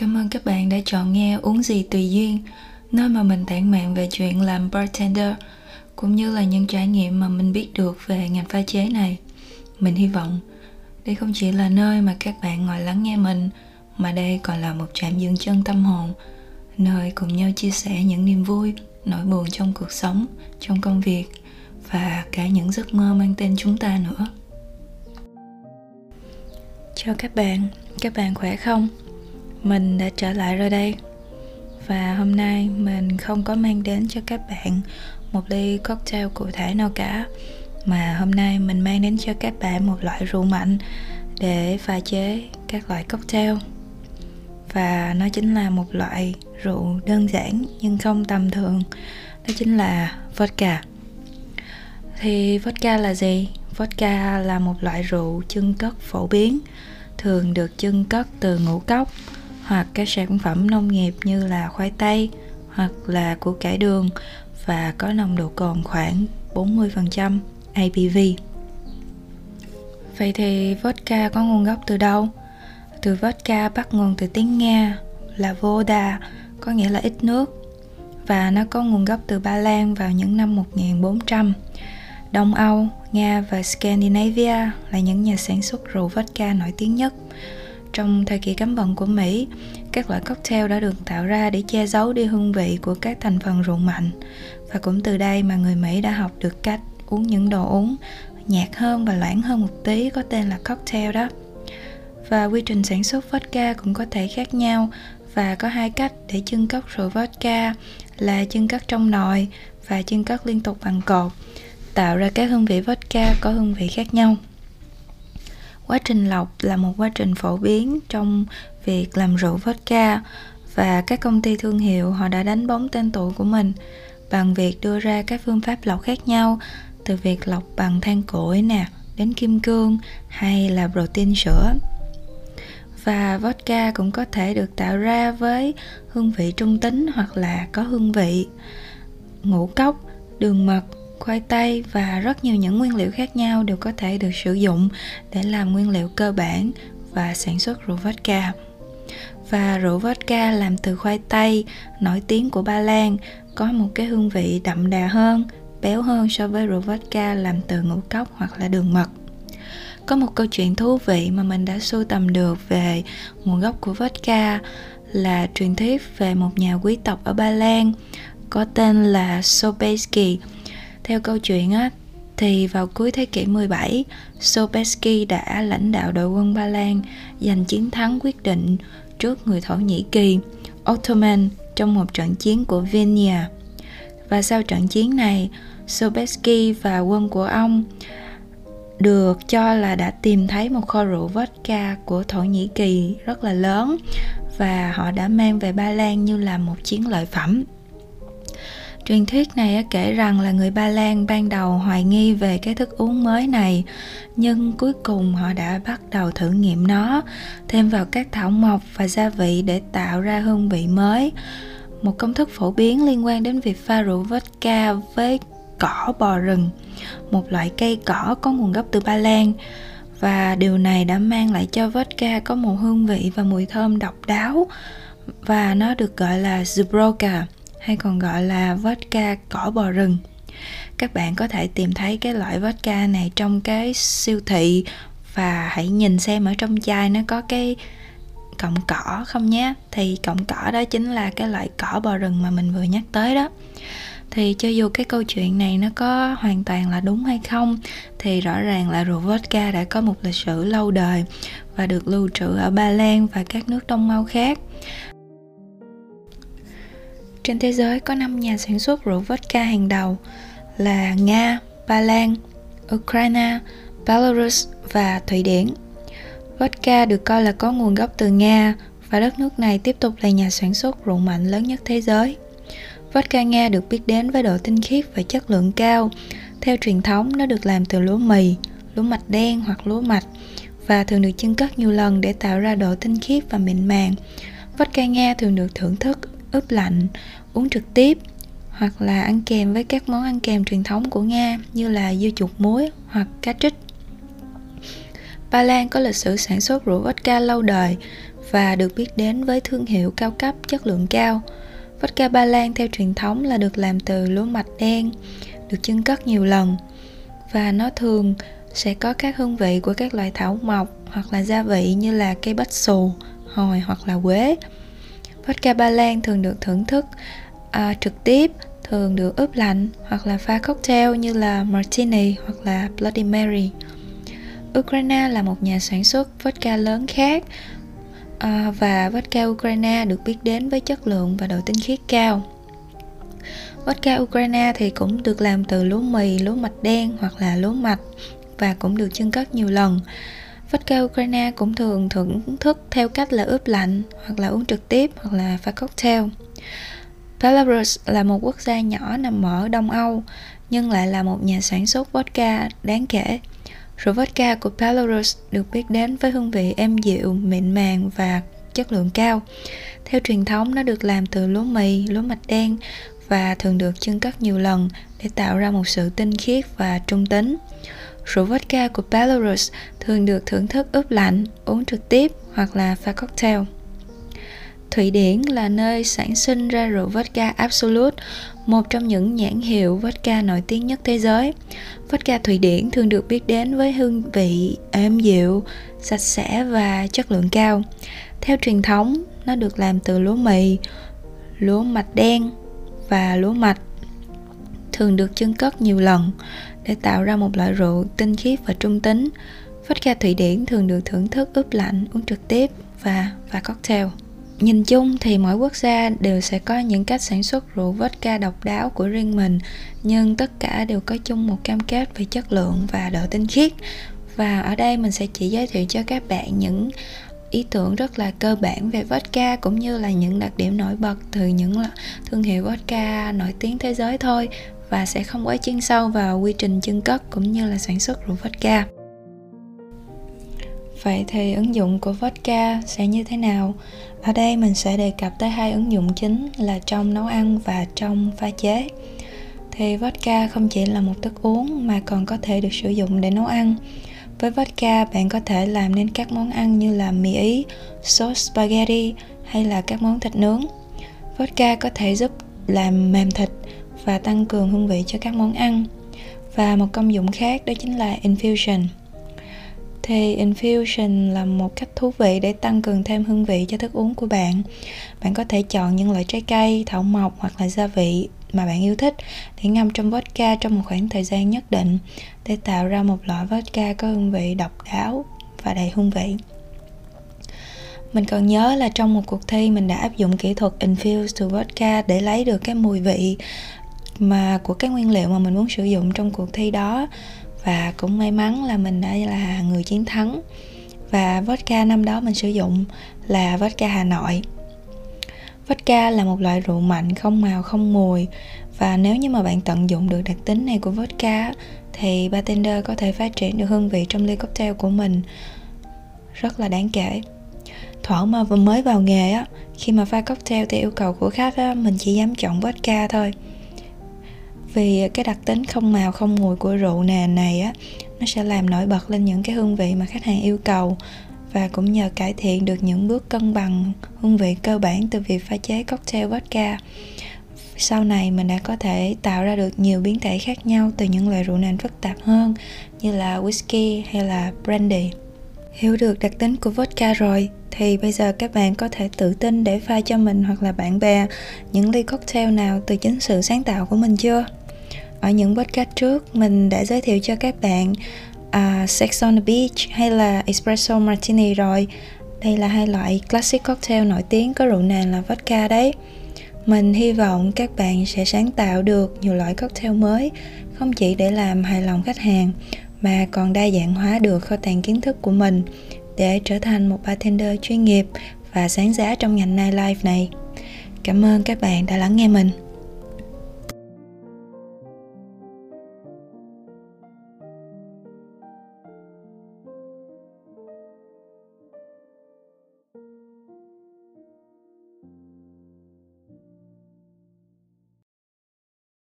Cảm ơn các bạn đã chọn nghe Uống gì tùy duyên, nơi mà mình tản mạn về chuyện làm bartender, cũng như là những trải nghiệm mà mình biết được về ngành pha chế này. Mình hy vọng đây không chỉ là nơi mà các bạn ngồi lắng nghe mình, mà đây còn là một trạm dừng chân tâm hồn, nơi cùng nhau chia sẻ những niềm vui, nỗi buồn trong cuộc sống, trong công việc và cả những giấc mơ mang tên chúng ta nữa. Chào các bạn, các bạn khỏe không? Mình đã trở lại rồi đây. Và hôm nay mình không có mang đến cho các bạn một ly cocktail cụ thể nào cả, mà hôm nay mình mang đến cho các bạn một loại rượu mạnh để pha chế các loại cocktail. Và nó chính là một loại rượu đơn giản nhưng không tầm thường, đó chính là vodka. Thì vodka là gì? Vodka là một loại rượu chân cất phổ biến, thường được chân cất từ ngũ cốc hoặc các sản phẩm nông nghiệp như là khoai tây hoặc là củ cải đường và có nồng độ cồn khoảng 40% ABV. Vậy thì vodka có nguồn gốc từ đâu? Từ vodka bắt nguồn từ tiếng Nga là voda, có nghĩa là ít nước và nó có nguồn gốc từ Ba Lan vào những năm 1400. Đông Âu, Nga và Scandinavia là những nhà sản xuất rượu vodka nổi tiếng nhất trong thời kỳ cấm vận của Mỹ, các loại cocktail đã được tạo ra để che giấu đi hương vị của các thành phần rượu mạnh. Và cũng từ đây mà người Mỹ đã học được cách uống những đồ uống nhạt hơn và loãng hơn một tí có tên là cocktail đó. Và quy trình sản xuất vodka cũng có thể khác nhau và có hai cách để chưng cất rượu vodka là chưng cất trong nồi và chưng cất liên tục bằng cột tạo ra các hương vị vodka có hương vị khác nhau quá trình lọc là một quá trình phổ biến trong việc làm rượu vodka và các công ty thương hiệu họ đã đánh bóng tên tuổi của mình bằng việc đưa ra các phương pháp lọc khác nhau, từ việc lọc bằng than củi nè, đến kim cương hay là protein sữa. Và vodka cũng có thể được tạo ra với hương vị trung tính hoặc là có hương vị ngũ cốc, đường mật khoai tây và rất nhiều những nguyên liệu khác nhau đều có thể được sử dụng để làm nguyên liệu cơ bản và sản xuất rượu vodka. Và rượu vodka làm từ khoai tây nổi tiếng của Ba Lan có một cái hương vị đậm đà hơn, béo hơn so với rượu vodka làm từ ngũ cốc hoặc là đường mật. Có một câu chuyện thú vị mà mình đã sưu tầm được về nguồn gốc của vodka là truyền thuyết về một nhà quý tộc ở Ba Lan có tên là Sobieski theo câu chuyện á, thì vào cuối thế kỷ 17, Sobieski đã lãnh đạo đội quân Ba Lan giành chiến thắng quyết định trước người Thổ Nhĩ Kỳ, Ottoman trong một trận chiến của Vienna. Và sau trận chiến này, Sobieski và quân của ông được cho là đã tìm thấy một kho rượu vodka của Thổ Nhĩ Kỳ rất là lớn và họ đã mang về Ba Lan như là một chiến lợi phẩm Truyền thuyết này kể rằng là người Ba Lan ban đầu hoài nghi về cái thức uống mới này, nhưng cuối cùng họ đã bắt đầu thử nghiệm nó, thêm vào các thảo mộc và gia vị để tạo ra hương vị mới. Một công thức phổ biến liên quan đến việc pha rượu vodka với cỏ bò rừng, một loại cây cỏ có nguồn gốc từ Ba Lan và điều này đã mang lại cho vodka có một hương vị và mùi thơm độc đáo và nó được gọi là Zubroka hay còn gọi là vodka cỏ bò rừng. Các bạn có thể tìm thấy cái loại vodka này trong cái siêu thị và hãy nhìn xem ở trong chai nó có cái cọng cỏ không nhé. Thì cọng cỏ đó chính là cái loại cỏ bò rừng mà mình vừa nhắc tới đó. Thì cho dù cái câu chuyện này nó có hoàn toàn là đúng hay không, thì rõ ràng là rượu vodka đã có một lịch sử lâu đời và được lưu trữ ở Ba Lan và các nước Đông Âu khác trên thế giới có 5 nhà sản xuất rượu vodka hàng đầu là Nga, Ba Lan, Ukraine, Belarus và Thụy Điển. Vodka được coi là có nguồn gốc từ Nga và đất nước này tiếp tục là nhà sản xuất rượu mạnh lớn nhất thế giới. Vodka Nga được biết đến với độ tinh khiết và chất lượng cao. Theo truyền thống, nó được làm từ lúa mì, lúa mạch đen hoặc lúa mạch và thường được chưng cất nhiều lần để tạo ra độ tinh khiết và mịn màng. Vodka Nga thường được thưởng thức ướp lạnh, uống trực tiếp hoặc là ăn kèm với các món ăn kèm truyền thống của Nga như là dưa chuột muối hoặc cá trích. Ba Lan có lịch sử sản xuất rượu vodka lâu đời và được biết đến với thương hiệu cao cấp chất lượng cao. Vodka Ba Lan theo truyền thống là được làm từ lúa mạch đen, được chưng cất nhiều lần và nó thường sẽ có các hương vị của các loại thảo mộc hoặc là gia vị như là cây bách xù, hồi hoặc là quế. Vodka Ba Lan thường được thưởng thức à, trực tiếp, thường được ướp lạnh hoặc là pha cocktail như là martini hoặc là Bloody Mary. Ukraine là một nhà sản xuất vodka lớn khác à, và vodka Ukraine được biết đến với chất lượng và độ tinh khiết cao. Vodka Ukraine thì cũng được làm từ lúa mì, lúa mạch đen hoặc là lúa mạch và cũng được chưng cất nhiều lần. Vodka Ukraine cũng thường thưởng thức theo cách là ướp lạnh hoặc là uống trực tiếp hoặc là pha cocktail. Belarus là một quốc gia nhỏ nằm ở Đông Âu nhưng lại là một nhà sản xuất vodka đáng kể. Rượu vodka của Belarus được biết đến với hương vị êm dịu, mịn màng và chất lượng cao. Theo truyền thống, nó được làm từ lúa mì, lúa mạch đen và thường được chưng cất nhiều lần để tạo ra một sự tinh khiết và trung tính. Rượu vodka của Belarus thường được thưởng thức ướp lạnh, uống trực tiếp hoặc là pha cocktail. Thụy Điển là nơi sản sinh ra rượu vodka Absolut, một trong những nhãn hiệu vodka nổi tiếng nhất thế giới. Vodka Thụy Điển thường được biết đến với hương vị êm dịu, sạch sẽ và chất lượng cao. Theo truyền thống, nó được làm từ lúa mì, lúa mạch đen và lúa mạch thường được chưng cất nhiều lần để tạo ra một loại rượu tinh khiết và trung tính. Vodka Thụy Điển thường được thưởng thức ướp lạnh, uống trực tiếp và và cocktail. Nhìn chung thì mỗi quốc gia đều sẽ có những cách sản xuất rượu vodka độc đáo của riêng mình, nhưng tất cả đều có chung một cam kết về chất lượng và độ tinh khiết. Và ở đây mình sẽ chỉ giới thiệu cho các bạn những ý tưởng rất là cơ bản về vodka cũng như là những đặc điểm nổi bật từ những thương hiệu vodka nổi tiếng thế giới thôi và sẽ không quá chuyên sâu vào quy trình chân cất cũng như là sản xuất rượu vodka. Vậy thì ứng dụng của vodka sẽ như thế nào? Ở đây mình sẽ đề cập tới hai ứng dụng chính là trong nấu ăn và trong pha chế. Thì vodka không chỉ là một thức uống mà còn có thể được sử dụng để nấu ăn. Với vodka, bạn có thể làm nên các món ăn như là mì ý, sốt spaghetti hay là các món thịt nướng. Vodka có thể giúp làm mềm thịt và tăng cường hương vị cho các món ăn. Và một công dụng khác đó chính là infusion. Thì infusion là một cách thú vị để tăng cường thêm hương vị cho thức uống của bạn. Bạn có thể chọn những loại trái cây, thảo mộc hoặc là gia vị mà bạn yêu thích để ngâm trong vodka trong một khoảng thời gian nhất định để tạo ra một loại vodka có hương vị độc đáo và đầy hương vị. Mình còn nhớ là trong một cuộc thi mình đã áp dụng kỹ thuật infuse từ vodka để lấy được cái mùi vị mà của các nguyên liệu mà mình muốn sử dụng trong cuộc thi đó. Và cũng may mắn là mình đã là người chiến thắng. Và vodka năm đó mình sử dụng là vodka Hà Nội. Vodka là một loại rượu mạnh, không màu, không mùi. Và nếu như mà bạn tận dụng được đặc tính này của vodka, thì bartender có thể phát triển được hương vị trong ly cocktail của mình. Rất là đáng kể. Thoảng mà vừa mới vào nghề á, khi mà pha cocktail theo yêu cầu của khách á, mình chỉ dám chọn vodka thôi vì cái đặc tính không màu, không mùi của rượu nè này á, nó sẽ làm nổi bật lên những cái hương vị mà khách hàng yêu cầu và cũng nhờ cải thiện được những bước cân bằng hương vị cơ bản từ việc pha chế cocktail vodka. Sau này mình đã có thể tạo ra được nhiều biến thể khác nhau từ những loại rượu nền phức tạp hơn như là whisky hay là brandy. Hiểu được đặc tính của vodka rồi, thì bây giờ các bạn có thể tự tin để pha cho mình hoặc là bạn bè những ly cocktail nào từ chính sự sáng tạo của mình chưa? Ở những podcast trước mình đã giới thiệu cho các bạn uh, Sex on the Beach hay là Espresso Martini rồi đây là hai loại classic cocktail nổi tiếng có rượu nền là vodka đấy mình hy vọng các bạn sẽ sáng tạo được nhiều loại cocktail mới không chỉ để làm hài lòng khách hàng mà còn đa dạng hóa được kho tàng kiến thức của mình để trở thành một bartender chuyên nghiệp và sáng giá trong ngành nightlife này. Cảm ơn các bạn đã lắng nghe mình.